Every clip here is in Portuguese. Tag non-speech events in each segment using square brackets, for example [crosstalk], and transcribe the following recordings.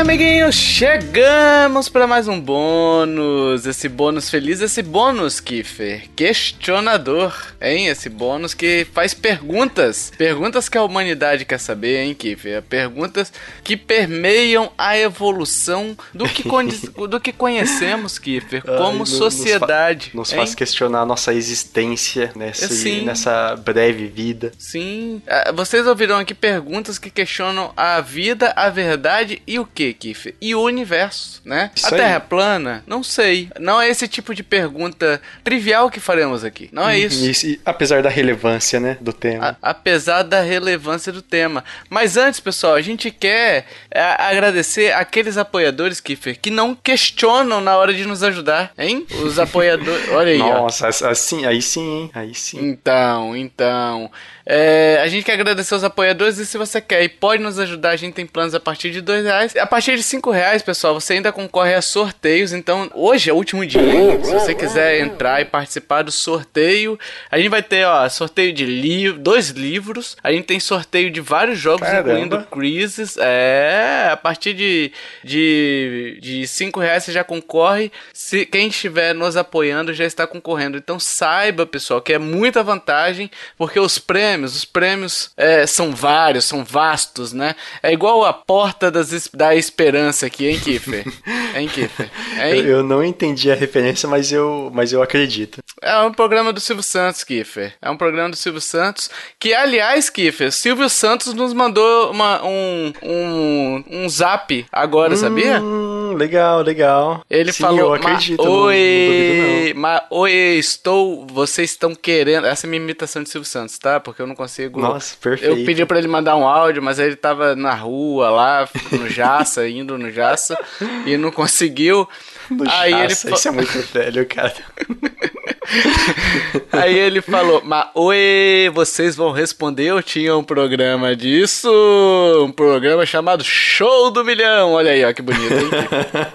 amiguinhos, chegamos para mais um bônus. Esse bônus feliz, esse bônus, Kiffer, questionador, hein? Esse bônus que faz perguntas. Perguntas que a humanidade quer saber, hein, Kiffer? Perguntas que permeiam a evolução do que, [laughs] do que conhecemos, Kiffer, como Ai, sociedade. Nos, fa nos faz questionar a nossa existência nessa, nessa breve vida. Sim. Ah, vocês ouviram aqui perguntas que questionam a vida, a verdade e o que, Kiff? E o universo, né? Isso a Terra é plana? Não sei. Não é esse tipo de pergunta trivial que faremos aqui. Não é uhum. isso. E, apesar da relevância, né, do tema. A, apesar da relevância do tema. Mas antes, pessoal, a gente quer é, agradecer aqueles apoiadores, Kiffer, que não questionam na hora de nos ajudar, hein? Os apoiadores. Olha aí. Nossa, ó. assim, aí sim, hein? Aí sim. Então, então. É, a gente quer agradecer os apoiadores e se você quer e pode nos ajudar, a gente tem planos a partir de dois reais. A partir de cinco reais, pessoal, você ainda concorre a sorteios. Então, hoje é o último dia. Se você quiser entrar e participar do sorteio, a gente vai ter, ó, sorteio de li dois livros. A gente tem sorteio de vários jogos, Caramba. incluindo Crisis. É, a partir de, de, de cinco reais você já concorre. Se quem estiver nos apoiando já está concorrendo. Então saiba, pessoal, que é muita vantagem, porque os prêmios prêmios. Os prêmios é, são vários, são vastos, né? É igual a porta das, da esperança aqui, hein, Kiffer? [laughs] hein, Kiffer? Hein? Eu, eu, não entendi a referência, mas eu, mas eu acredito. É um programa do Silvio Santos, Kiffer. É um programa do Silvio Santos. Que, aliás, Kiffer, Silvio Santos nos mandou uma, um, um, um zap agora, hum, sabia? Legal, legal. Ele Sim, falou: eu acredito. Oi, ma, ma, oi, estou. Vocês estão querendo. Essa é a minha imitação de Silvio Santos, tá? Porque eu não consigo. Nossa, perfeito. Eu pedi para ele mandar um áudio, mas ele tava na rua lá, no Jaça, [laughs] indo no Jaça, e não conseguiu. No Aí Jaça, ele... isso é muito velho, cara. [laughs] [laughs] Aí ele falou, mas oi, vocês vão responder, eu tinha um programa disso, um programa chamado Show do Milhão, olha aí, ó, que bonito, hein?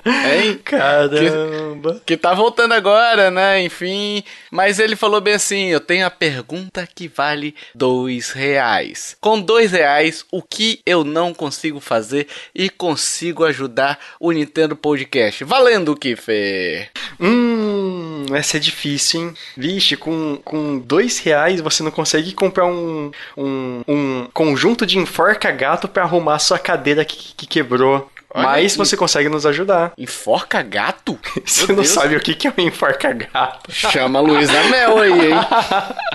[laughs] hein? Caramba! Que, que tá voltando agora, né, enfim, mas ele falou bem assim, eu tenho a pergunta que vale dois reais. Com dois reais, o que eu não consigo fazer e consigo ajudar o Nintendo Podcast? Valendo o que, Fê? Hum, essa é difícil, hein? Vixe, com, com dois reais você não consegue comprar um, um, um conjunto de enforca-gato para arrumar sua cadeira que, que quebrou. Olha Mas aí. você consegue nos ajudar. Enforca gato? [laughs] Você Meu não Deus. sabe o que é um enforca gato. Chama Luísa Mel aí, hein?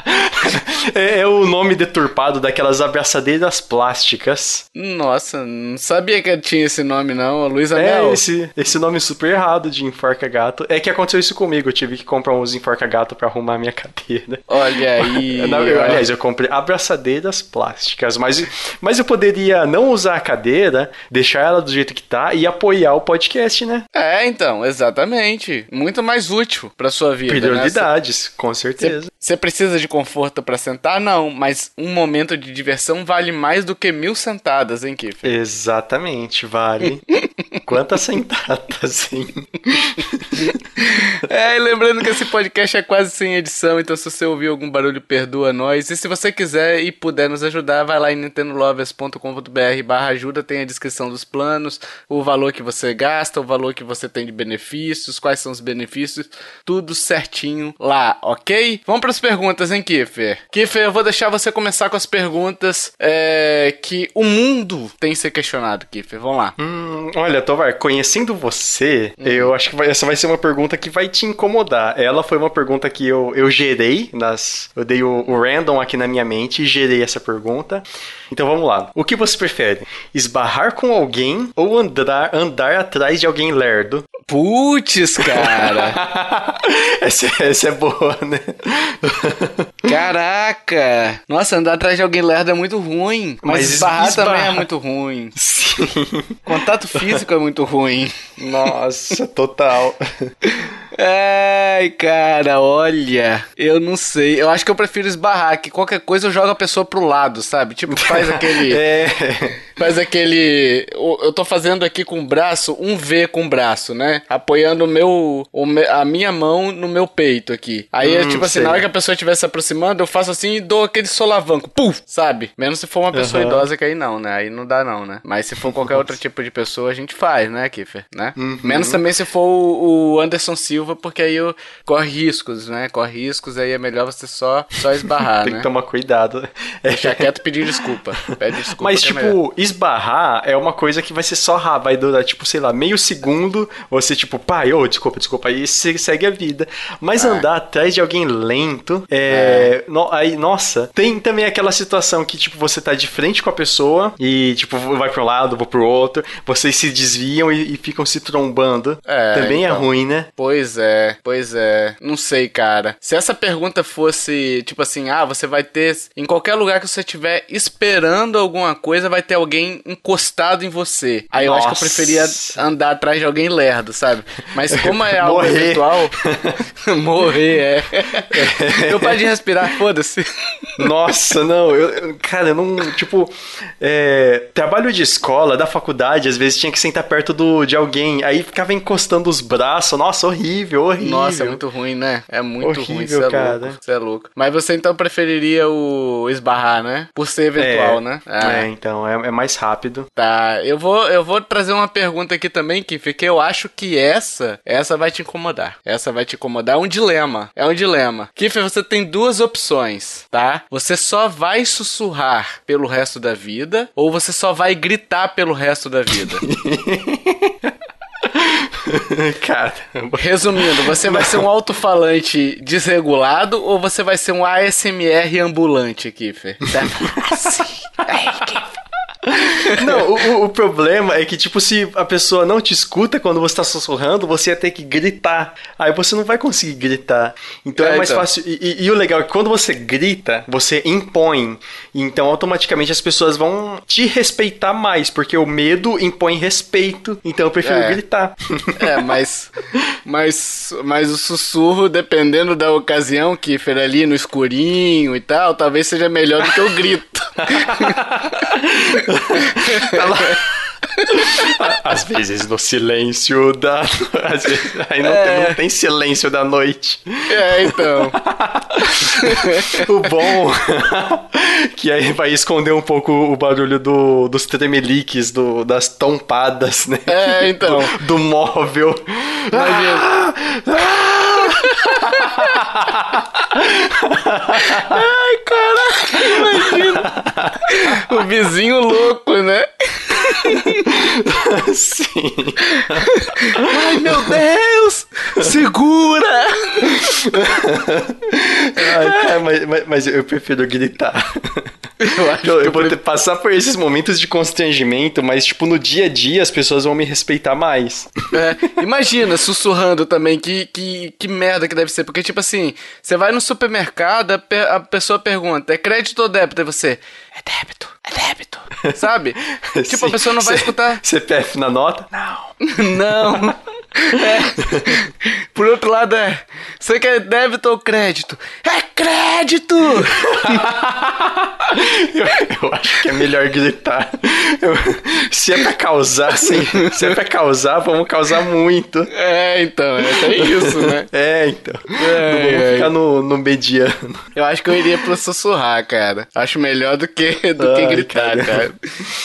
[laughs] é, é, o nome deturpado daquelas abraçadeiras plásticas. Nossa, não sabia que tinha esse nome, não. A Luísa é, Mel. Esse, esse nome super errado de enforca gato. É que aconteceu isso comigo. Eu tive que comprar uns enforca gato pra arrumar minha [laughs] cadeira. Olha aí. não, eu, aliás, eu comprei abraçadeiras plásticas. Mas, mas eu poderia não usar a cadeira, deixar ela do jeito que tá e apoiar o podcast, né? É, então, exatamente. Muito mais útil pra sua vida. Né? Prioridades, né? com certeza. Você precisa de conforto para sentar? Não, mas um momento de diversão vale mais do que mil sentadas, hein, Kiffer? Exatamente, vale. [laughs] Quantas sentadas, hein? [laughs] é, e lembrando que esse podcast é quase sem edição, então se você ouvir algum barulho, perdoa nós. E se você quiser e puder nos ajudar, vai lá em nintendolovers.com.br barra ajuda, tem a descrição dos planos, o valor que você gasta, o valor que você tem de benefícios, quais são os benefícios, tudo certinho lá, ok? Vamos para as perguntas, hein, Kiffer? Kiffer, eu vou deixar você começar com as perguntas é, que o mundo tem se questionado, Kiffer. Vamos lá. Hum, olha, Tovar, conhecendo você, hum. eu acho que vai, essa vai ser uma pergunta que vai te incomodar. Ela foi uma pergunta que eu, eu gerei, nas, eu dei o, o random aqui na minha mente e gerei essa pergunta. Então vamos lá. O que você prefere? Esbarrar com alguém ou andar, andar atrás de alguém lerdo? Putz, cara. [laughs] essa, essa é boa, né? Caraca! Nossa, andar atrás de alguém lerdo é muito ruim. Mas, mas esbarrar, esbarrar também é muito ruim. [laughs] Sim. Contato físico é muito ruim. Nossa, total. Ai, cara, olha. Eu não sei. Eu acho que eu prefiro esbarrar, que qualquer coisa eu jogo a pessoa pro lado, sabe? Tipo, faz [laughs] aquele. é. Faz aquele. Eu tô fazendo aqui com o braço, um V com o braço, né? Apoiando o meu, a minha mão no meu peito aqui. Aí, hum, tipo assim, sei. na hora que a pessoa estiver se aproximando, eu faço assim e dou aquele solavanco. Puf! Sabe? Menos se for uma pessoa uhum. idosa que aí não, né? Aí não dá não, né? Mas se for qualquer outro [laughs] tipo de pessoa, a gente faz, né, Kiffer? Né? Uhum. Menos também se for o Anderson Silva, porque aí eu corre riscos, né? Corre riscos, aí é melhor você só, só esbarrar, [laughs] Tem né? que tomar cuidado. Deixar [laughs] quieto pedir desculpa. Pede desculpa. Mas, é tipo, é esbarrar é uma coisa que vai ser só rápido. Vai durar, tipo, sei lá, meio segundo. Você, tipo, pai, ô, oh, desculpa, desculpa. Aí você segue a vida. Mas é. andar atrás de alguém lento, é. é. No, aí, nossa, tem também aquela situação que, tipo, você tá de frente com a pessoa e, tipo, vai pra um lado, vou pro outro. Vocês se desviam e, e ficam se trombando. É. Também é então. é ruim, né? Pois é, pois é. Não sei, cara. Se essa pergunta fosse, tipo assim, ah, você vai ter. Em qualquer lugar que você estiver esperando alguma coisa, vai ter alguém encostado em você. Aí eu Nossa. acho que eu preferia andar atrás de alguém lerdo, sabe? Mas como é algo morrer. virtual. [laughs] morrer, é. eu paro de respirar, foda-se. Nossa, não. Eu, cara, eu não. Tipo, é, trabalho de escola, da faculdade, às vezes tinha que sentar perto do, de alguém. Aí ficava encostando os braços. Nossa, horrível, horrível. Nossa, é muito ruim, né? É muito horrível, ruim. Você é cara. louco. Você é louco. Mas você então preferiria o esbarrar, né? Por ser virtual, é, né? Ah. É, então, é, é, mais rápido. Tá, eu vou, eu vou trazer uma pergunta aqui também, Kiff, que eu acho que essa, essa vai te incomodar. Essa vai te incomodar. É um dilema. É um dilema. Kiff, você tem duas opções, tá? Você só vai sussurrar pelo resto da vida ou você só vai gritar pelo resto da vida? [laughs] [laughs] Caramba. Resumindo, você vai ser um alto-falante desregulado ou você vai ser um ASMR ambulante, Kiffer? Assim. [laughs] Ai, Kiffer. [laughs] Não, o, o, problema é que, tipo, se a pessoa não te escuta quando você tá sussurrando, você ia ter que gritar. Aí você não vai conseguir gritar. Então é, é mais então. fácil. E, e, e, o legal é que quando você grita, você impõe. Então automaticamente as pessoas vão te respeitar mais, porque o medo impõe respeito. Então eu prefiro é. gritar. [laughs] É, mas, mas, mas o sussurro, dependendo da ocasião, que ali no escurinho e tal, talvez seja melhor do que o grito. [laughs] Às vezes no silêncio da. Às vezes, aí não, é. tem, não, tem, silêncio da noite. É, então. [laughs] o bom [laughs] que aí vai esconder um pouco o barulho do, dos tremeliques, do, das tompadas, né? É, então. Do, do móvel. Ah! Ai, caraca, imagina. O vizinho louco, né? Sim. Ai, meu Deus! Segura! Ai, cara, mas, mas, mas eu prefiro gritar. Eu, acho eu, eu vou ter, passar por esses momentos de constrangimento, mas, tipo, no dia a dia as pessoas vão me respeitar mais. É, imagina, sussurrando também, que, que, que merda que deve ser. Porque, tipo assim, você vai no supermercado, a, a pessoa pergunta, é crédito ou débito? E você, é débito, é débito. Sabe? [laughs] tipo, Sim, a pessoa não vai C escutar. CPF na nota? Não. [laughs] não. É. Por outro lado, é. Você quer débito ou crédito? É crédito! eu, eu, acho que é melhor gritar. Eu, se é pra causar, sim. Se é pra causar, vamos causar muito. É, então, é até isso, né? É, então. É, não vamos é. ficar no, no mediano. Eu acho que eu iria pro sussurrar, cara. Acho melhor do que, do Ai, que gritar, cara. cara.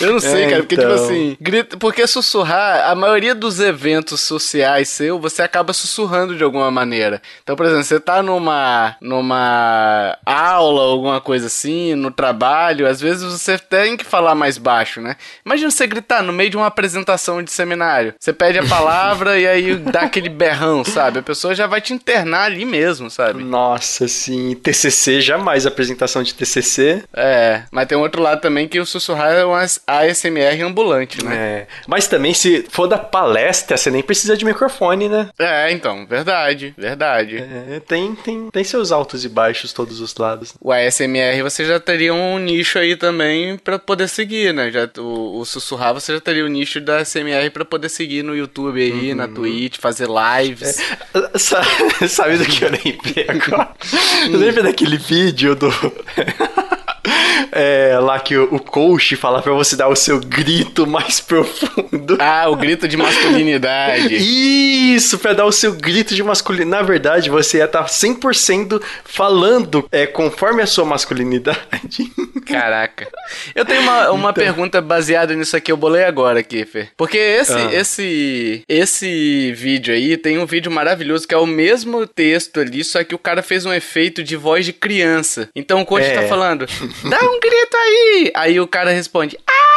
Eu não sei, é, cara, porque, tipo então. tipo assim, grita, porque sussurrar, a maioria dos eventos sociais seu, você acaba sussurrando de alguma maneira. Então, por exemplo, você tá numa, numa aula, alguma coisa assim, no trabalho, às vezes você tem que falar mais baixo, né? Imagina você gritar no meio de uma apresentação de seminário. Você pede a [laughs] palavra e aí dá aquele berrão, sabe? A pessoa já vai te internar ali mesmo, sabe? Nossa, sim. TCC, jamais apresentação de TCC. É, mas tem um outro lado também que o sussurrar é um ASMR ambulante, né? É. Mas também, se for da palestra, você nem precisa de microfone, né? É, então, verdade, verdade. É, tem, tem, tem seus altos e baixos todos os lados. O ASMR você já teria um nicho aí também para poder seguir, né? Já, o, o, sussurrar você já teria o nicho da ASMR para poder seguir no YouTube aí, uhum. na Twitch, fazer lives. É, [laughs] sabe, sabe do que eu lembrei agora? [laughs] Eu lembro daquele vídeo do. [laughs] é, lá que o, o coach fala pra você dar o seu grito mais profundo. Ah, o grito de masculinidade. Isso, pra dar o seu grito de masculinidade. Na verdade, você ia estar 100% falando é, conforme a sua masculinidade. Caraca. Eu tenho uma, uma Então. pergunta baseada nisso aqui, eu bolei agora, Kiffer. Porque esse, Ah. esse, esse vídeo aí tem um vídeo maravilhoso que é o mesmo texto ali, só que o cara fez um efeito de voz de criança. Então o coach É. tá falando, dá um grito aí! Aí o cara responde, ah!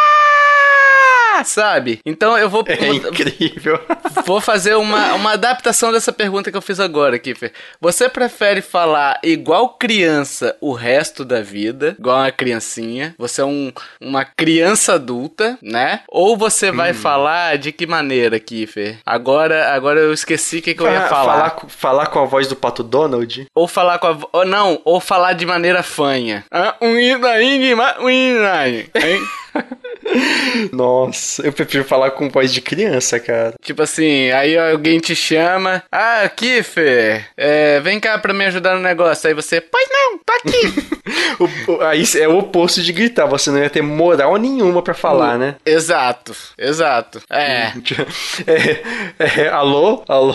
Sabe? Então eu vou, É incrível. [laughs] Vou fazer uma, uma adaptação dessa pergunta que eu fiz agora, Kiffer. Você prefere falar igual criança o resto da vida, igual uma criancinha? Você é um, uma criança adulta, né? Ou você vai falar de que maneira, Kiffer? Agora, agora eu esqueci o que, que eu ia Ah, falar. falar, com- falar com a voz do Pato Donald? Ou falar com a. Ou não, ou falar de maneira fanha. Ah, um ma- um inaine, hein? [laughs] Nossa, eu prefiro falar com voz de criança, cara. Tipo assim, aí alguém te chama. Ah, Kiffer, é, vem cá pra me ajudar no negócio. Aí você, pois não, tô aqui. [laughs] O- o- aí é o oposto de gritar, você não ia ter moral nenhuma pra falar, né? exato, exato. É. [laughs] É, é, alô? Alô?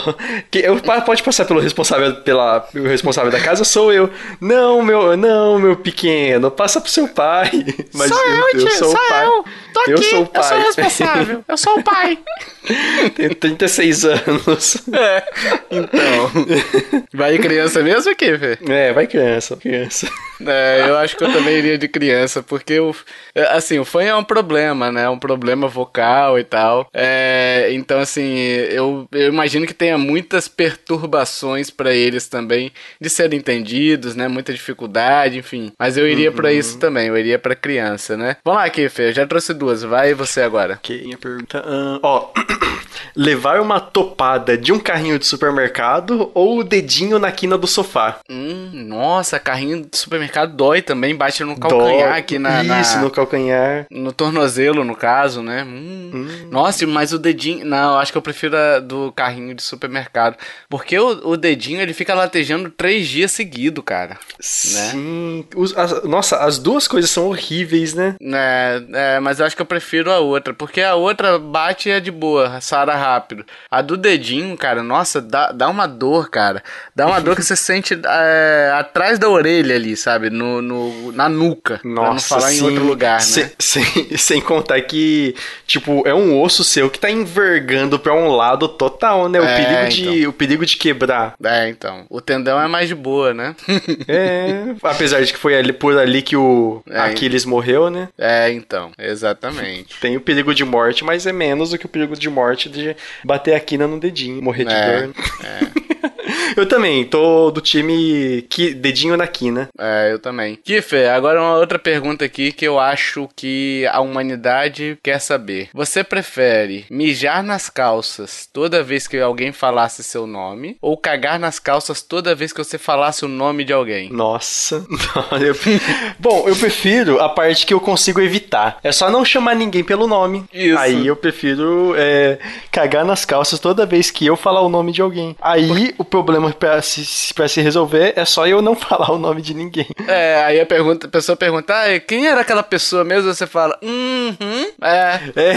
Que, eu, pode passar pelo responsável, pela, o responsável da casa? Sou eu. Não, meu, não, meu pequeno, passa pro seu pai. [laughs] Mas sou eu, tio, sou sou o pai. eu. Tô aqui, Eu sou o pai. eu sou o responsável. Eu sou o pai. [laughs] Tenho 36 anos. É. Então. [laughs] Vai criança mesmo, Kiffer? É, vai criança, criança. É, eu acho que eu também iria de criança, porque o, assim, o fã é um problema, né? Um problema vocal e tal. É, então, assim, eu, eu imagino que tenha muitas perturbações pra eles também de serem entendidos, né? Muita dificuldade, enfim. Mas eu iria pra isso também, eu iria pra criança, né? Vamos lá, Kiffer, eu já trouxe duas, vai você agora. Ok, minha pergunta. ó, [clears throat] levar uma topada de um carrinho de supermercado ou o dedinho na quina do sofá? Hum, nossa, carrinho de supermercado dói também, bate no calcanhar aqui na, na- Isso, no calcanhar. No tornozelo, no caso, né? Hum. Nossa, mas o dedinho. Não, acho que eu prefiro a do carrinho de supermercado. Porque o, o dedinho ele fica latejando três dias seguidos, cara. Sim. Os- as- nossa, as duas coisas são horríveis, né? É, é, mas eu acho que eu prefiro a outra. Porque a outra bate e é de boa, sara rápido. A do dedinho, cara, nossa, dá, dá uma dor, cara. Dá uma dor que você [laughs] sente é, atrás da orelha ali, sabe? No, no, na nuca. pra não Nossa, falar em sim. outro lugar, né? Sem, [laughs] sem, sem contar que, tipo, é um osso seu que tá envergando pra um lado total, né? O, É, perigo, de, o perigo de quebrar. É, então. O tendão é mais de boa, né? [laughs] É. Apesar de que foi ali por ali que o É. Aquiles morreu, né? é, então. Exatamente. Tem o perigo de morte, mas é menos do que o perigo de morte de bater a quina no dedinho, morrer de É, dor. [laughs] Eu também, tô do time que, dedinho na quina. É, eu também. Kiffer, agora uma outra pergunta aqui que eu acho que a humanidade quer saber. Você prefere mijar nas calças toda vez que alguém falasse seu nome ou cagar nas calças toda vez que você falasse o nome de alguém? Nossa. [laughs] Bom, eu prefiro a parte que eu consigo evitar. É só não chamar ninguém pelo nome. Isso. Aí eu prefiro é, cagar nas calças toda vez que eu falar o nome de alguém. Aí o problema pra se, pra se resolver é só eu não [laughs] falar o nome de ninguém. É, aí a, pergunta, a pessoa pergunta, ah, quem era aquela pessoa mesmo? Você fala, uhum, é. É.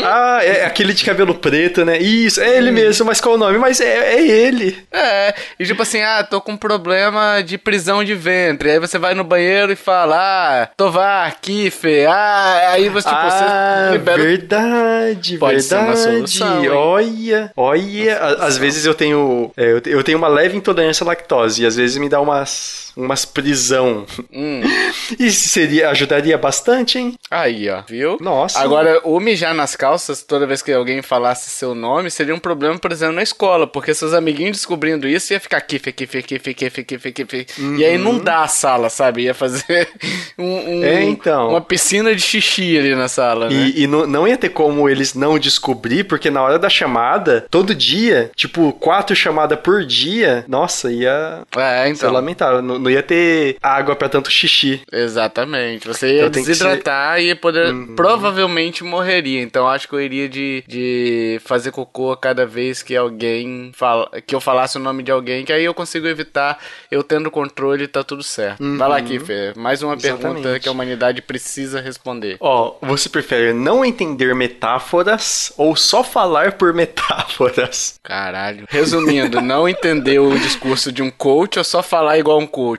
[laughs] Ah, é aquele de cabelo preto, né? Isso, é ele mesmo, mas qual o nome? Mas é, é ele. É, e tipo assim, ah, tô com problema de prisão de ventre. Aí você vai no banheiro e fala, ah, Tovar, Kiffer, ah, aí você, tipo, ah, você libera. verdade, Pode ser uma verdade. solução, hein? olha, olha. Às vezes eu tenho, é, eu te- eu tenho uma leve intolerância à lactose e às vezes me dá umas, umas prisão. Hum, [laughs] E seria, ajudaria bastante, hein? aí, ó, viu? Nossa. Agora, o mijar nas calças, toda vez que alguém falasse seu nome, seria um problema, por exemplo, na escola, porque seus amiguinhos descobrindo isso ia ficar Kiffer, Kiffer, Kiffer, Kiffer, Kiffer, Kiffer. E aí inundar a sala, sabe? Ia fazer [laughs] um, um- Uhum. É, então. uma piscina de xixi ali na sala, né? E, e não, não ia ter como eles não descobrir, porque na hora da chamada, todo dia, tipo, quatro chamadas por dia, nossa, ia É, ser então. lamentável. Não, não não ia ter água pra tanto xixi. Exatamente. Você ia Então desidratar e ia poder. Uhum. Provavelmente morreria. Então acho que eu iria de, de fazer cocô a cada vez que alguém fala. Que eu falasse o nome de alguém, que aí eu consigo evitar. Eu tendo controle, tá tudo certo. Vai lá, Kiffer. Mais uma pergunta Uhum. Exatamente. que a humanidade precisa responder. Ó, você prefere não entender metáforas ou só falar por [laughs] metáforas? Caralho. Resumindo, não entender o discurso de um coach ou só falar igual um coach?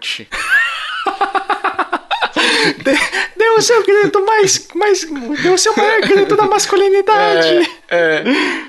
[laughs] Dê o seu grito mais, mais. Dê o seu maior grito da masculinidade. É.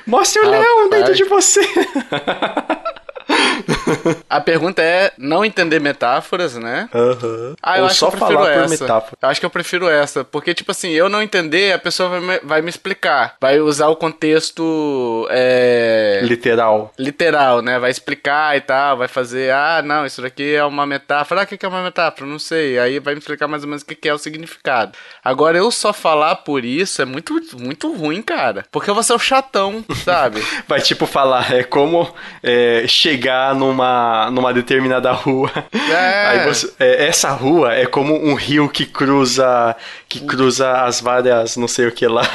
Mostre o leão dentro de você. [laughs] A pergunta é não entender metáforas, né? Aham. Ah, eu ou acho só que eu prefiro falar por essa. metáfora. Eu acho que eu prefiro essa. Porque, tipo assim, eu não entender, a pessoa vai me, vai me explicar. Vai usar o contexto é, Literal. literal, né? Vai explicar e tal. Vai fazer, ah, não, isso daqui é uma metáfora. Ah, o que é uma metáfora? Não sei. Aí vai me explicar mais ou menos o que que é o significado. Agora, eu só falar por isso é muito, muito ruim, cara. Porque eu vou ser o chatão, sabe? [laughs] Vai tipo falar, é como é, chegar numa, numa determinada rua. É. [laughs] Você- é, essa rua é como um rio que cruza que cruza as várias não sei o que lá. [laughs]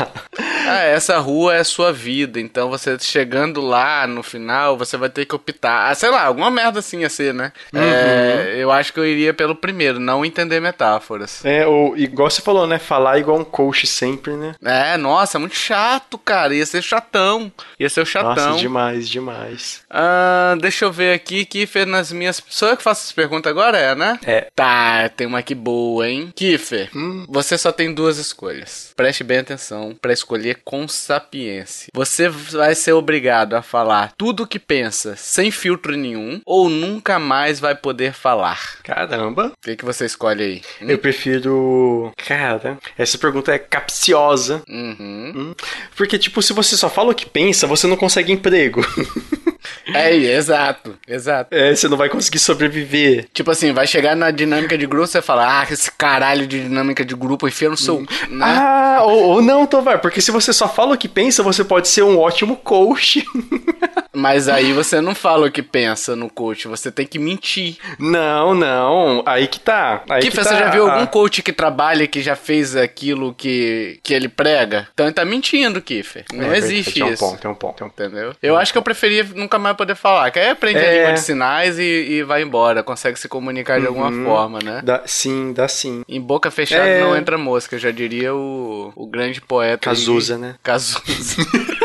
Ah, essa rua é sua vida, então você chegando lá no final, você vai ter que optar. Ah, sei lá, alguma merda assim ia ser, né? É, eu acho que eu iria pelo primeiro, não entender metáforas. É, ou igual você falou, né? Falar igual um coach sempre, né? É, nossa, muito chato, cara. Ia ser chatão. Ia ser o chatão. Nossa, demais, demais. Ah, deixa eu ver aqui, Kiffer, nas minhas. Sou eu que faço as perguntas agora, é, né? É. Tá, tem uma aqui boa, hein? Kiffer, você só tem duas escolhas. Preste bem atenção pra escolher com sapiência. Você vai ser obrigado a falar tudo o que pensa, sem filtro nenhum, ou nunca mais vai poder falar. Caramba. O que, que você escolhe aí? Eu prefiro. Cara, essa pergunta é capciosa. Uhum. Hum. Porque, tipo, se você só fala o que pensa, você não consegue emprego. [laughs] É, exato, exato. é, você não vai conseguir sobreviver. Tipo assim, vai chegar na dinâmica de grupo, você fala, ah, esse caralho de dinâmica de grupo, enfia no seu. Né? Ah, ou, ou não, Tovar, porque se você só fala o que pensa, você pode ser um ótimo coach. [laughs] Mas aí você não fala o que pensa no coach, você tem que mentir. não, não. Aí que tá. Aí que você tá. já viu Ah, algum coach que trabalha que já fez aquilo que, que ele prega? Então ele tá mentindo, Kiffer. Não é existe Tem um isso. ponto, tem um ponto, tem um ponto. Entendeu? Eu acho que eu preferia nunca mais poder falar. Que aí aprende a É. língua de sinais e, e vai embora. Consegue se comunicar de alguma forma, né? Dá, sim, dá sim. Em boca fechada É. não entra mosca, já diria o, o grande poeta. Cazuza, né? Cazuza. [laughs]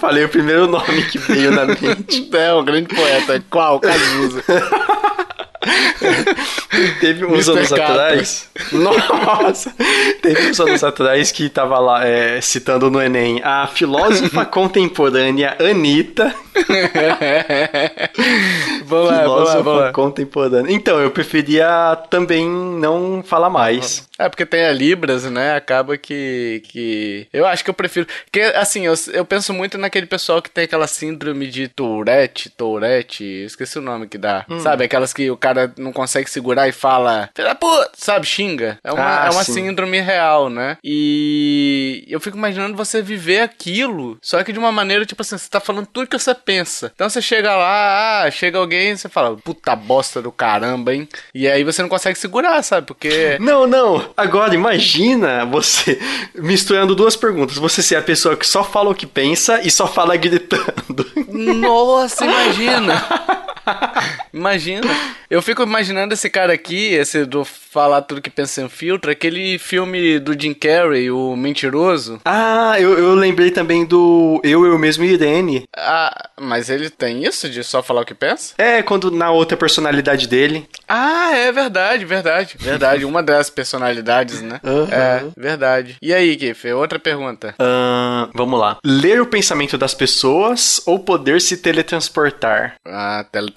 Falei o primeiro nome que veio na mente. é, o grande poeta. Qual? Cazuza. [laughs] [laughs] Teve uns Mr. anos Catra. atrás. [laughs] Nossa! Teve uns anos atrás que tava lá é, citando no Enem a filósofa [laughs] contemporânea Anitta. Filósofa vamos lá. contemporânea. Então, eu preferia também não falar mais. É, porque tem a Libras, né? Acaba que. que... Eu acho que eu prefiro. Porque, assim, eu, eu penso muito naquele pessoal que tem aquela síndrome de Tourette, Tourette, esqueci o nome que dá. Hum. Sabe? Aquelas que o cara não consegue segurar e fala. Puta, sabe? Xinga. É uma, Ah, é uma sim. síndrome real, né? E eu fico imaginando você viver aquilo, só que de uma maneira, tipo assim, você tá falando tudo que você pensa. Então você chega lá, ah, chega alguém você fala, puta bosta do caramba, hein? E aí você não consegue segurar, sabe? Porque. Não, não. Agora, imagina você misturando duas perguntas. Você ser a pessoa que só fala o que pensa e só fala gritando. Nossa, imagina! [laughs] [laughs] Imagina. Eu fico imaginando esse cara aqui, esse do falar tudo que pensa sem filtro, aquele filme do Jim Carrey, o Mentiroso. Ah, eu, eu lembrei também do Eu, Eu Mesmo e Irene. Ah, mas ele tem isso de só falar o que pensa? É, quando na outra personalidade dele. Ah, é verdade, verdade, verdade. Uma das personalidades, né? Aham. É, verdade. E aí, Kiffer, outra pergunta. Ahn, vamos lá. Ler o pensamento das pessoas ou poder se teletransportar? Ah, teletransportar.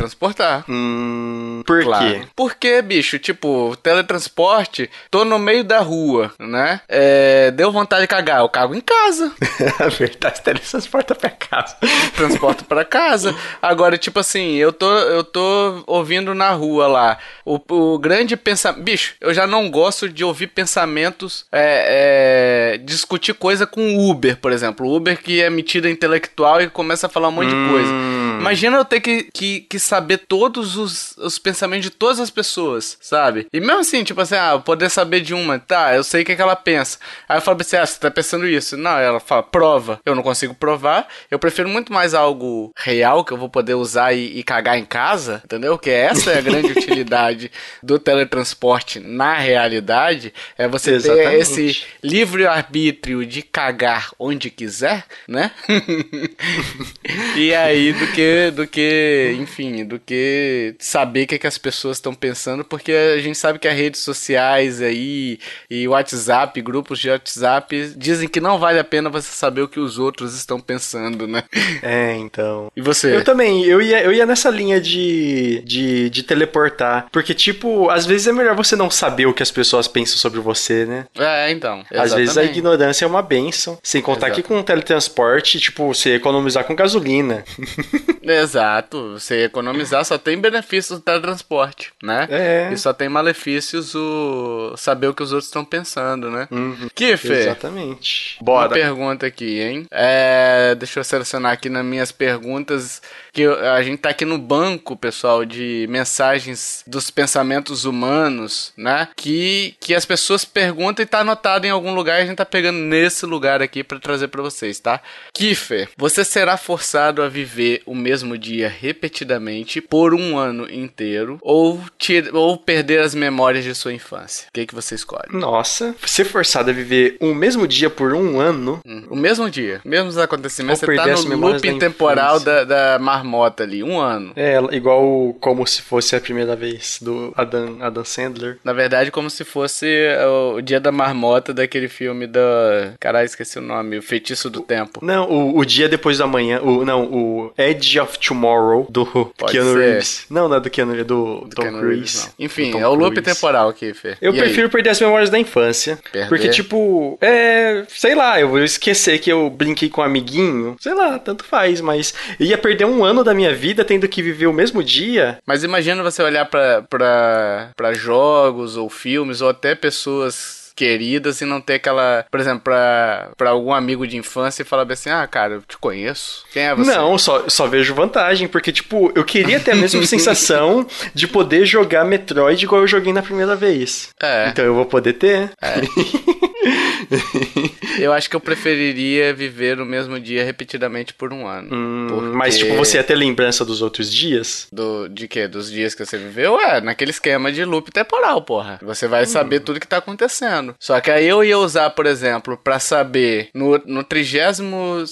Hum, por Claro. quê? Porque, bicho, tipo, teletransporte, tô no meio da rua, né? É, deu vontade de cagar, eu cago em casa. A [laughs] verdade, teletransporta pra casa. transporto pra casa. Agora, tipo assim, eu tô, eu tô ouvindo na rua lá o, o grande pensamento. Bicho, eu já não gosto de ouvir pensamentos, é, é, discutir coisa com Uber, por exemplo. Uber que é metida intelectual e começa a falar um monte de coisa. Hum. Imagina eu ter que, que, que saber todos os, os pensamentos de todas as pessoas, sabe? E mesmo assim, tipo assim, ah, poder saber de uma, tá, eu sei o que, é que ela pensa. Aí eu falo assim, ah, você tá pensando isso. Não, ela fala, prova. Eu não consigo provar. Eu prefiro muito mais algo real que eu vou poder usar e, e cagar em casa, entendeu? Que essa é a grande [laughs] utilidade do teletransporte na realidade. É você Exatamente. ter esse livre-arbítrio de cagar onde quiser, né? [laughs] e aí, do que, do que, enfim, do que saber o que, é que as pessoas estão pensando, porque a gente sabe que as redes sociais aí e WhatsApp, grupos de WhatsApp, dizem que não vale a pena você saber o que os outros estão pensando, né? É, então. E você? Eu também, eu ia, eu ia nessa linha de, de, de teleportar, porque, tipo, às vezes é melhor você não saber o que as pessoas pensam sobre você, né? É, então. Exatamente. Às vezes a ignorância é uma benção. Sem contar Exato. que com o teletransporte, tipo, você economizar com gasolina. [laughs] [laughs] Exato. Você economizar só tem benefícios do teletransporte, né? É. E só tem malefícios o saber o que os outros estão pensando, né? Uhum. Kiffer. Exatamente. Bora. Uma pergunta aqui, hein? É, deixa eu selecionar aqui nas minhas perguntas que a gente tá aqui no banco, pessoal, de mensagens dos pensamentos humanos, né? Que, que as pessoas perguntam e tá anotado em algum lugar e a gente tá pegando nesse lugar aqui para trazer para vocês, tá? Kiffer, você será forçado a viver o mesmo dia repetidamente por um ano inteiro ou, tira, ou perder as memórias de sua infância? O que, que você escolhe? Nossa, ser forçado a viver o mesmo dia por um ano. Hum, o mesmo dia, mesmos acontecimentos. Você tá no looping temporal da, da marmota ali, um ano. É, igual como se fosse a primeira vez do Adam, Adam Sandler. Na verdade, como se fosse o, o dia da marmota daquele filme da. Caralho, esqueci o nome. O Feitiço do Tempo. Não, o, o dia depois da manhã. O, não, o Edge of Tomorrow do Pode Keanu ser. Reeves. Não, não é do Keanu, é do, do Tom Cruise. Enfim, Tom é o loop Cruise. temporal aqui, Fê. Eu e prefiro aí? perder as memórias da infância. Perder? Porque, tipo, é. Sei lá, eu vou esquecer que eu brinquei com um amiguinho. Sei lá, tanto faz, mas ia perder um ano da minha vida tendo que viver o mesmo dia. Mas imagina você olhar para jogos ou filmes ou até pessoas queridas e não ter aquela, por exemplo, pra, pra algum amigo de infância e falar assim, ah, cara, eu te conheço. Quem é você? Não, só, só vejo vantagem, porque, tipo, eu queria ter a mesma [laughs] sensação de poder jogar Metroid igual eu joguei na primeira vez. É. Então eu vou poder ter. É. [laughs] eu acho que eu preferiria viver o mesmo dia repetidamente por um ano. Hum, porque... Mas, tipo, você ia ter lembrança dos outros dias? Do, de quê? Dos dias que você viveu? É, naquele esquema de loop temporal, porra. Você vai hum. saber tudo que tá acontecendo. Só que aí eu ia usar, por exemplo, para saber no, no trigésimo.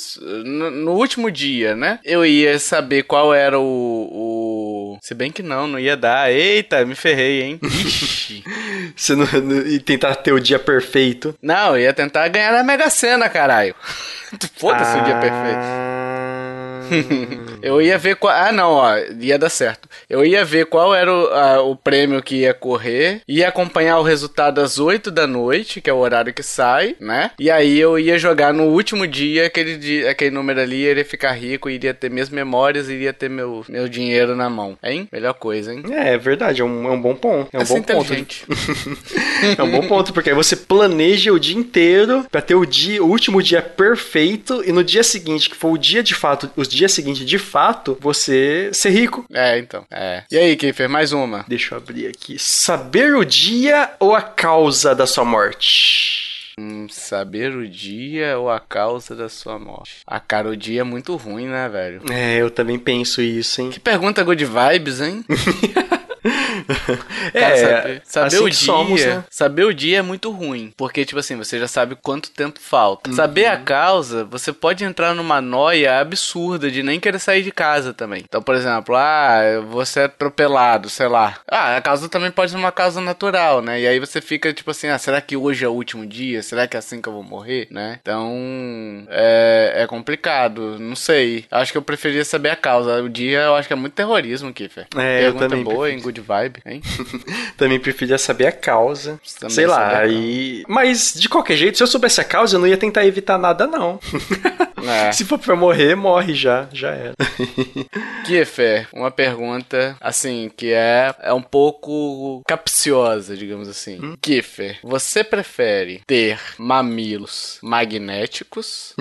No, no, último dia, né? Eu ia saber qual era o, o. Se bem que não, não ia dar. Eita, me ferrei, hein? [laughs] Ixi. Você não, não, e tentar ter o dia perfeito. Não, ia tentar ganhar na Mega Sena, caralho. [laughs] Foda-se ah... o dia perfeito. [laughs] eu ia ver qual. Ah, não, ó, ia dar certo. Eu ia ver qual era o, a, o prêmio que ia correr, ia acompanhar o resultado às 8 da noite, que é o horário que sai, né? E aí eu ia jogar no último dia, aquele, dia, aquele número ali, iria ficar rico, iria ter minhas memórias, iria ter meu, meu dinheiro na mão. Hein? Melhor coisa, hein? É, é verdade, é um, é um bom ponto. É um bom ponto. [laughs] é um bom ponto, porque aí você planeja o dia inteiro pra ter o dia, o último dia perfeito e no dia seguinte, que for o dia de fato, os dias seguintes de fato, você ser rico. É, então. É. E aí, Kiffer, mais uma. Deixa eu abrir aqui. Saber o dia ou a causa da sua morte? Hum, saber o dia ou a causa da sua morte. A cara, o dia é muito ruim, né, velho? É, eu também penso isso, hein? Que pergunta good vibes, hein? [laughs] [laughs] é, saber, saber assim o dia, somos, né? saber o dia é muito ruim, porque tipo assim, você já sabe quanto tempo falta. Uhum. Saber a causa, você pode entrar numa noia absurda de nem querer sair de casa também. Então, por exemplo, ah, você é atropelado, sei lá. Ah, a causa também pode ser uma causa natural, né? E aí você fica tipo assim, ah, será que hoje é o último dia? Será que é assim que eu vou morrer, né? Então, é, é complicado, não sei. Acho que eu preferia saber a causa. O dia eu acho que é muito terrorismo, Kiffer. É, Pergunta eu também boa, em good vibe, hein? [laughs] Também preferia saber a causa. Também sei lá, aí. Mas, de qualquer jeito, se eu soubesse a causa, eu não ia tentar evitar nada, não. [laughs] É. Se for pra morrer, morre já. Já era. [laughs] Kiefer, uma pergunta, assim, que é, é um pouco capciosa, digamos assim. Hum? Kiefer, você prefere ter mamilos magnéticos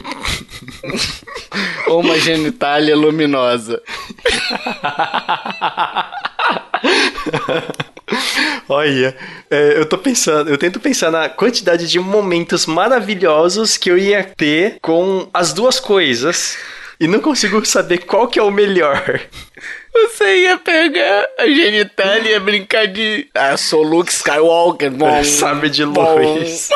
ou uma genitália luminosa? [laughs] Olha, é, eu tô pensando, eu tento pensar na quantidade de momentos maravilhosos que eu ia ter com as duas coisas e não consigo saber qual que é o melhor. [laughs] Você ia pegar a genitália e ia brincar de. Ah, sou Luke Skywalker, bom. [laughs] Sabe de luz.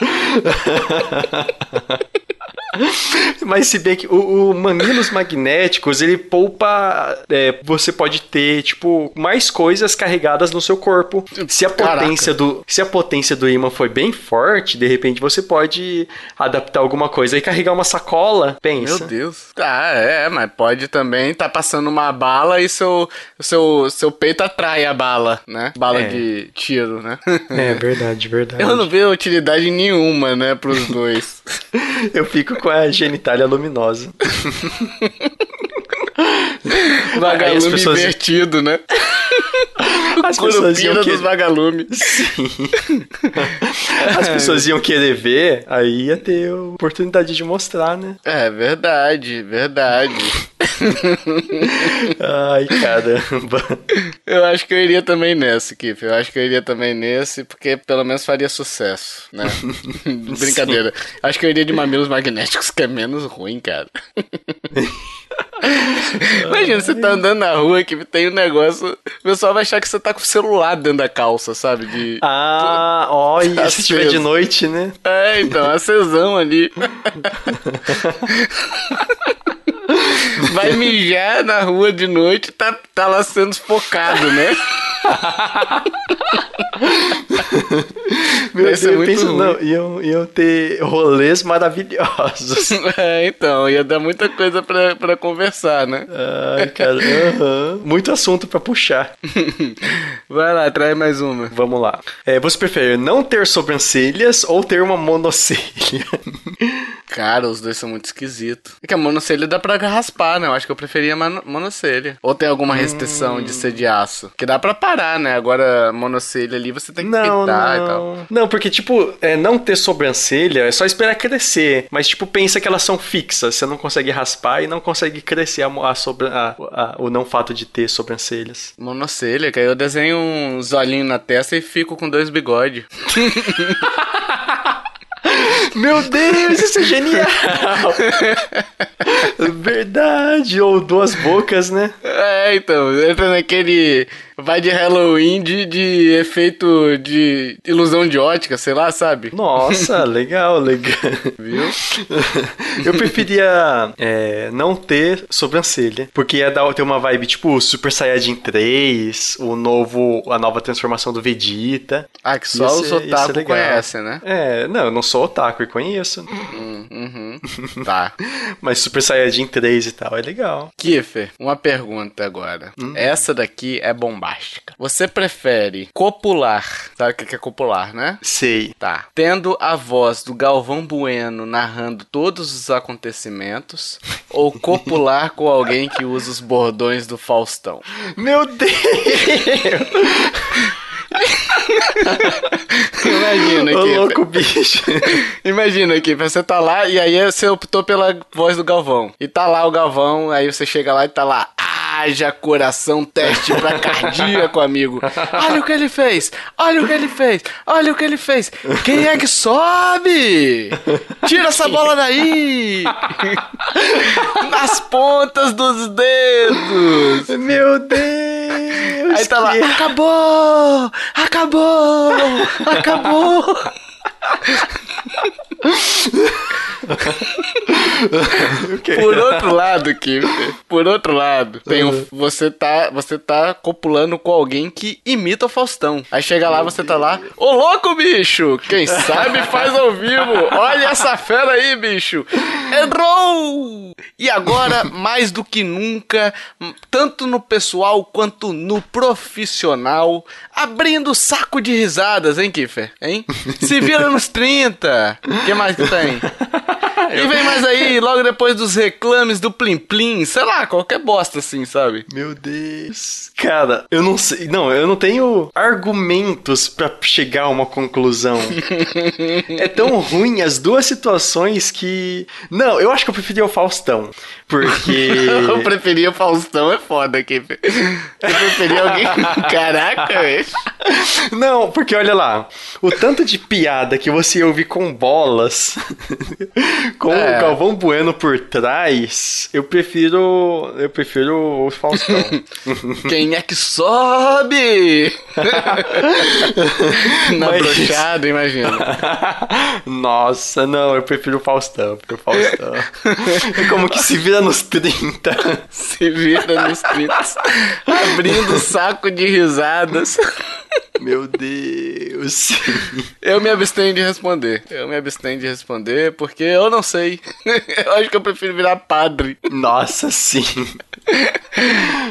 [laughs] Mas se bem que o, o mamilos magnéticos, ele poupa. é, você pode ter, tipo, mais coisas carregadas no seu corpo. Se a Caraca. potência do. Se a potência do imã foi bem forte, de repente você pode adaptar alguma coisa e carregar uma sacola. Pensa. Meu Deus. Tá, é, mas pode também tá passando uma bala e seu, seu, seu peito atrai a bala, né? Bala É. de tiro, né? É verdade, verdade. Eu não vejo utilidade nenhuma, né, pros dois. [laughs] Eu fico com a genitália luminosa. [laughs] Vagalume pessoas- invertido, né? [laughs] As pessoas iam que- dos vagalumes. Sim. As pessoas iam querer ver, aí ia ter a oportunidade de mostrar, né? É verdade, verdade. [laughs] Ai, caramba. Eu acho que eu iria também nesse, Kif. Eu acho que eu iria também nesse, porque pelo menos faria sucesso, né? [laughs] Brincadeira. Acho que eu iria de mamilos magnéticos, que é menos ruim, cara. [laughs] Imagina, você tá andando na rua que tem um negócio, o pessoal vai achar que você tá com o celular dentro da calça, sabe? De... Ah, ó, e Tá se tiver de noite, né? É, então, acesão ali. Vai mijar na rua de noite, tá, tá lá sendo sufocado, né? [laughs] Meu Vai Deus, muito penso, ruim. não, iam, iam ter rolês maravilhosos. [laughs] É, então, ia dar muita coisa pra, pra conversar, né? Ai, cara, muito assunto pra puxar. [laughs] Vai lá, traz mais uma. Vamos lá. É, você prefere não ter sobrancelhas ou ter uma monocelha? [laughs] Cara, os dois são muito esquisitos. É que a monocelha dá pra raspar, né? Eu acho que eu preferia monocelha. Ou tem alguma restrição de ser de aço? Que dá pra parar, né? Agora, monocelha ali você tem que Não, pintar e tal. não. Não, porque, tipo, é, não ter sobrancelha é só esperar crescer. Mas, tipo, pensa que elas são fixas. Você não consegue raspar e não consegue crescer a, a sobra- a- a- o não fato de ter sobrancelhas. Monocelha, que aí eu desenho uns olhinhos na testa e fico com dois bigodes. [laughs] Meu Deus, isso é genial! [laughs] Verdade, ou duas bocas, né? É, então, entra naquele. Vai de Halloween de, de efeito de ilusão de ótica, sei lá, sabe? Nossa, [laughs] legal, legal. Viu? Eu preferia é, não ter sobrancelha, porque ia dar, ter uma vibe tipo Super Saiyajin 3, o novo, a nova transformação do Vegeta. Ah, que só os otaku conhecem, né? É, não, eu não sou otaku e conheço, Hum, uhum. Tá. [laughs] mas Super Saiyajin 3 e tal é legal. Kiffer, uma pergunta agora. Essa daqui é bombástica. Você prefere copular? Sabe o que que é copular, né? Sei. Tá. Tendo a voz do Galvão Bueno narrando todos os acontecimentos [laughs] ou copular com alguém que usa os bordões do Faustão? Meu Deus! [laughs] [laughs] Imagina Ô aqui. louco bicho. [laughs] Imagina aqui, você tá lá e aí você optou pela voz do Galvão. E tá lá o Galvão, aí você chega lá e tá lá. Haja coração, teste pra [laughs] cardíaco, amigo. Olha o que ele fez! Olha o que ele fez! Olha o que ele fez! Quem é que sobe? Tira essa bola daí! Nas pontas dos dedos! Meu Deus! Aí tá lá, que- acabou! Acabou! Acabou! Por outro lado, Kim, por outro lado, tem um, você tá, você tá copulando com alguém que imita o Faustão. Aí chega lá, você tá lá, ô louco, bicho! Quem sabe faz ao vivo. Olha essa fera aí, bicho. Errou! E agora, mais do que nunca, tanto no pessoal quanto no profissional, abrindo saco de risadas, hein, Kiffer? Hein? Se vira nos 30. O que mais que tem? [laughs] E vem mais aí, logo depois dos reclames do Plim Plim, sei lá, qualquer bosta assim, sabe? Meu Deus. Cara, eu não sei. Não, eu não tenho argumentos pra chegar a uma conclusão. [laughs] é tão ruim as duas situações que. Não, eu acho que eu preferia o Faustão. Porque. [laughs] eu preferia o Faustão, é foda aqui. Eu preferia alguém. [laughs] Caraca, velho. Não, porque olha lá. O tanto de piada que você ouve com bolas, com é. o Galvão Bueno por trás, eu prefiro. Eu prefiro o Faustão. [laughs] Quem é que sobe? [laughs] Na Mas... brochada, imagina. [laughs] Nossa, não, eu prefiro o Faustão. o Faustão. É como que se vira nos 30. Se vira nos 30. Abrindo saco de risadas. Meu Deus. Eu me abstenho de responder. Eu me abstenho de responder porque eu não sei. [laughs] Eu acho que eu prefiro virar padre. Nossa, sim.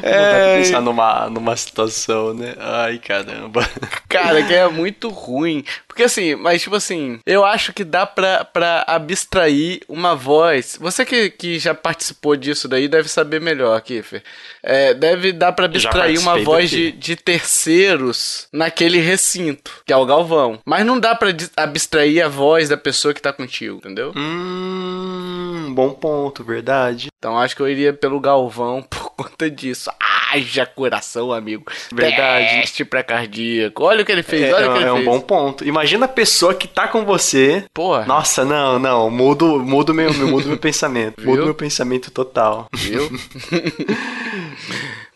É... Não dá pra pensar numa, numa situação, né? Ai, caramba. Cara, que é muito ruim. Porque assim, mas tipo assim, eu acho que dá pra, pra abstrair uma voz. Você que, que já participou disso daí deve saber melhor, Kiffer. É, deve dar pra abstrair uma voz de, de terceiros naquele recinto, que é o Galvão. Mas não dá pra abstrair a voz da pessoa que tá contigo, entendeu? Hum, bom ponto, verdade. Então acho que eu iria pelo Galvão [laughs] por conta disso. Haja coração, amigo. Verdade. Teste pra cardíaco. Olha o que ele fez, é, olha o que ele é fez. É um bom ponto. Imagina a pessoa que tá com você. Porra. Nossa, não, não. Mudo, mudo meu, mudo meu [laughs] pensamento. Mudo meu pensamento total. Viu? [laughs]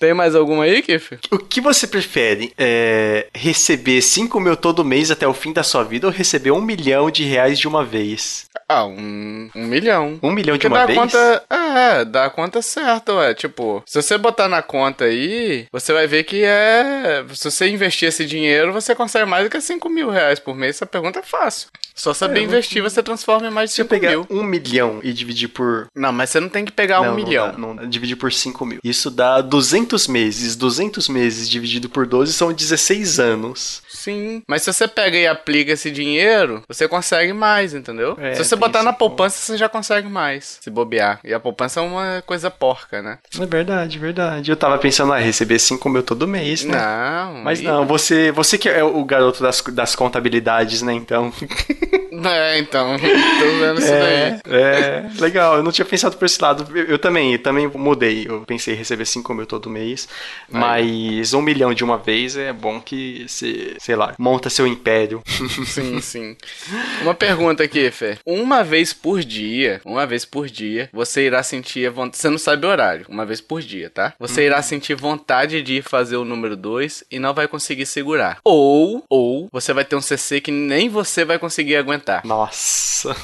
Tem mais alguma aí, Kiff? O que você prefere? É, receber 5 mil todo mês até o fim da sua vida ou receber um milhão de reais de uma vez? Ah, um, um milhão. Um milhão de Porque uma dá vez? Conta, é, dá a conta certa, ué. Tipo, se você botar na conta aí, você vai ver que é. Se você investir esse dinheiro, você consegue mais do que 5 mil reais por mês. Essa pergunta é fácil. Só saber é, investir, você transforma em mais de 5 mil. Se eu pegar um milhão e dividir por... Não, mas você não tem que pegar não, um não milhão. Dá, não, dividir por 5 mil. Isso dá 200 meses. 200 meses dividido por 12 são 16 anos. Sim, mas se você pega e aplica esse dinheiro, você consegue mais, entendeu? É, se você botar na poupança, você já consegue mais, se bobear. E a poupança é uma coisa porca, né? É verdade, verdade. Eu tava pensando, ah, receber 5 mil todo mês, né? Não. Mas não, você, você que é o garoto das, das contabilidades, né, então... [laughs] É, então, [laughs] tô vendo isso é, daí. É, legal, eu não tinha pensado por esse lado. Eu, eu também, eu também mudei. Eu pensei em receber 5 mil todo mês, Aí. mas um milhão de uma vez é bom que você, sei lá, monta seu império. Sim, sim. Uma pergunta aqui, Fê. Uma vez por dia, uma vez por dia, você irá sentir vontade. Você não sabe o horário, uma vez por dia, tá? Você uhum. irá sentir vontade de fazer o número 2 e não vai conseguir segurar. Ou, ou, você vai ter um CC que nem você vai conseguir aguentar. Nossa.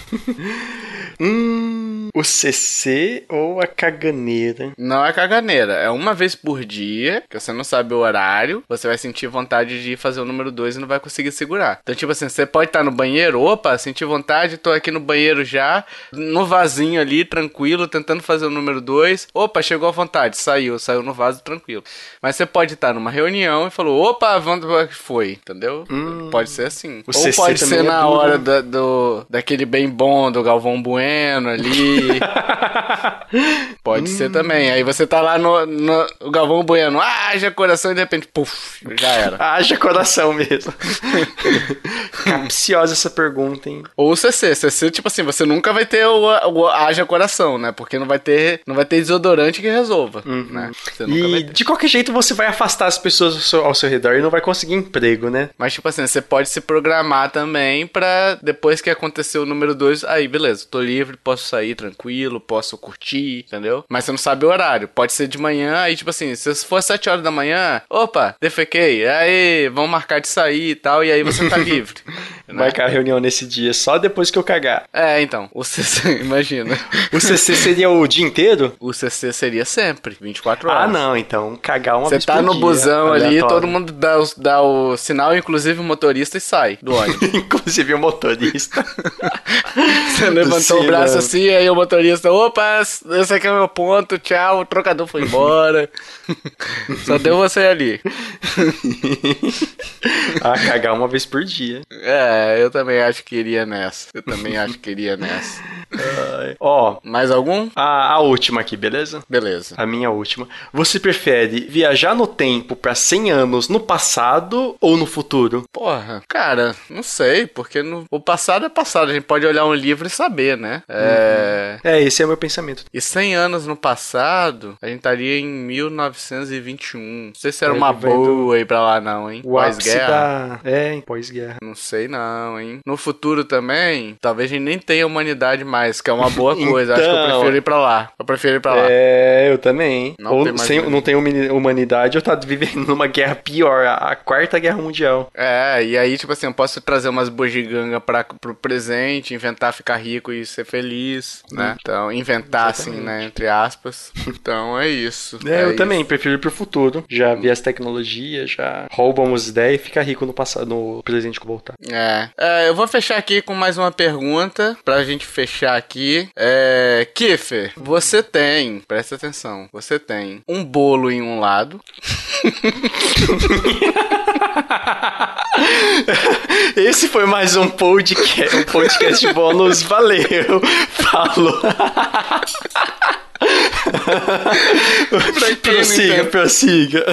[laughs] hum, o CC ou a caganeira? Não é caganeira, é uma vez por dia, que você não sabe o horário, você vai sentir vontade de fazer o número 2 e não vai conseguir segurar. Então, tipo assim, você pode estar no banheiro, opa, senti vontade, tô aqui no banheiro já, no vasinho ali, tranquilo, tentando fazer o número 2. Opa, chegou a vontade, saiu, saiu no vaso tranquilo. Mas você pode estar numa reunião e falou, opa, foi, entendeu? Hum, pode ser assim. Ou pode ser na é hora da, do, daquele bem bom do Galvão Bueno ali. [laughs] Pode hum. ser também. Aí você tá lá no, no o Galvão Bueno, haja coração e de repente, puf, já era. [laughs] haja coração mesmo. [laughs] Capciosa essa pergunta, hein? Ou o CC. CC, tipo assim, você nunca vai ter o, o haja coração, né? Porque não vai ter, não vai ter desodorante que resolva, uhum. né? e de qualquer jeito você vai afastar as pessoas ao seu, ao seu redor e não vai conseguir emprego, né? Mas, tipo assim, você pode se programar também pra depois que acontecer o número 2, aí beleza, tô livre, posso sair tranquilo, posso curtir, entendeu? Mas você não sabe o horário. Pode ser de manhã, aí tipo assim, se for 7 horas da manhã, opa, defequei, aí vamos marcar de sair e tal, e aí você tá [laughs] livre. Né? Marcar a reunião nesse dia só depois que eu cagar. É, então, o CC, [laughs] imagina. o CC seria o dia inteiro? O CC seria sempre, 24 horas. Ah, não, então cagar uma Você vez tá no dia, busão ali, todo mundo dá, dá o sinal, inclusive o motorista, e sai do ônibus. [laughs] inclusive o motorista. [laughs] Você levantou Sim, o braço assim, aí o motorista, opa, esse aqui é o meu ponto, tchau, o trocador foi embora. Só deu você ali. ah, cagar uma vez por dia. É, eu também acho que iria nessa. Eu também acho que iria nessa. Ó, Mais algum? a, a última aqui, beleza? Beleza. A minha última. Você prefere viajar no tempo pra 100 anos no passado ou no futuro? Porra, cara, não sei, porque no... o passado é passado, a gente pode olhar um livro e saber, né? É... É, esse é o meu pensamento. E 100 anos no passado, a gente estaria em 1921. Não sei se era uma vem do- boa ir pra lá não, hein? O Pós-guerra. da... É, em pós-guerra. Não sei não, hein? No futuro também, talvez a gente nem tenha humanidade mais, que é uma boa [laughs] coisa. Acho que eu Então. prefiro ir pra lá. Eu prefiro ir pra lá. É, eu também. Não Ou tem sem, humanidade. não tem humani- humanidade, eu tá vivendo [laughs] numa guerra pior, a, quarta guerra mundial. É, e aí, tipo assim, eu posso trazer umas bugiganga pra, pro presente, inventar ficar rico e ser feliz, né? Então, inventar assim, né? Entre aspas. [laughs] Então é isso. É, eu isso. também prefiro ir pro futuro. Já vi as tecnologias, já roubam as ideias e fica rico no passado, no presente que voltar. É. É, eu vou fechar aqui com mais uma pergunta pra gente fechar aqui. É, você tem, presta atenção, você tem um bolo em um lado, [laughs] Esse foi mais um podcast, um podcast bônus. Valeu. Falou. [laughs] [laughs] prossiga, prossiga.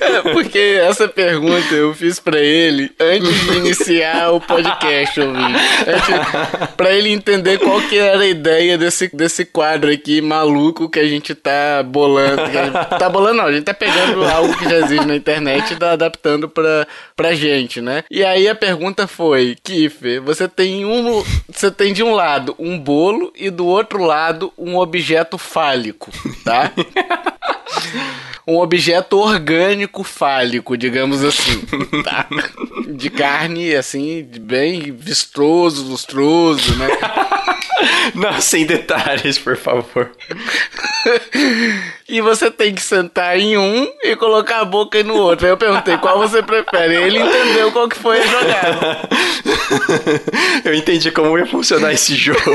É, porque essa pergunta eu fiz pra ele antes de iniciar o podcast, ouvinte. Antes, pra ele entender qual que era a ideia desse, desse quadro aqui maluco que a gente tá bolando. tá bolando não, a gente tá pegando algo que já existe na internet e tá adaptando pra, pra gente, né? E aí a pergunta foi, Kiffer, você tem um... Você tem de um lado um bolo e do outro lado um objeto fálico, tá? [laughs] um objeto orgânico fálico, digamos assim, tá? De carne, assim, bem vistoso, lustroso, né? [laughs] Não, sem detalhes, por favor. E você tem que sentar em um e colocar a boca no outro. Aí eu perguntei qual você prefere. Ele entendeu qual que foi a jogada. [laughs] [laughs] Eu entendi como ia funcionar esse jogo. [laughs]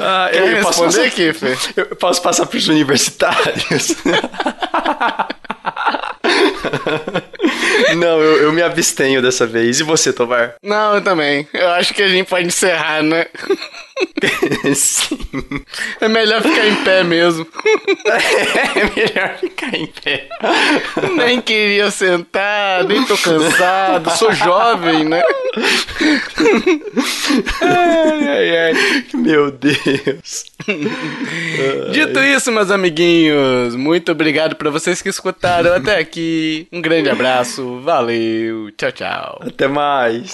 ah, Quer eu, posso responder, passar, Kiffer? eu posso passar pros universitários? [laughs] Não, eu, eu me abstenho dessa vez. E você, Tovar? Não, eu também. Eu acho que a gente pode encerrar, né? [laughs] Sim. É melhor ficar em pé mesmo. É melhor ficar em pé. Nem queria sentar, nem tô cansado, sou jovem, né? Ai, ai, ai. Meu Deus. [laughs] Dito isso, meus amiguinhos, muito obrigado pra vocês que escutaram até aqui. Um grande abraço, valeu, tchau, tchau. Até mais.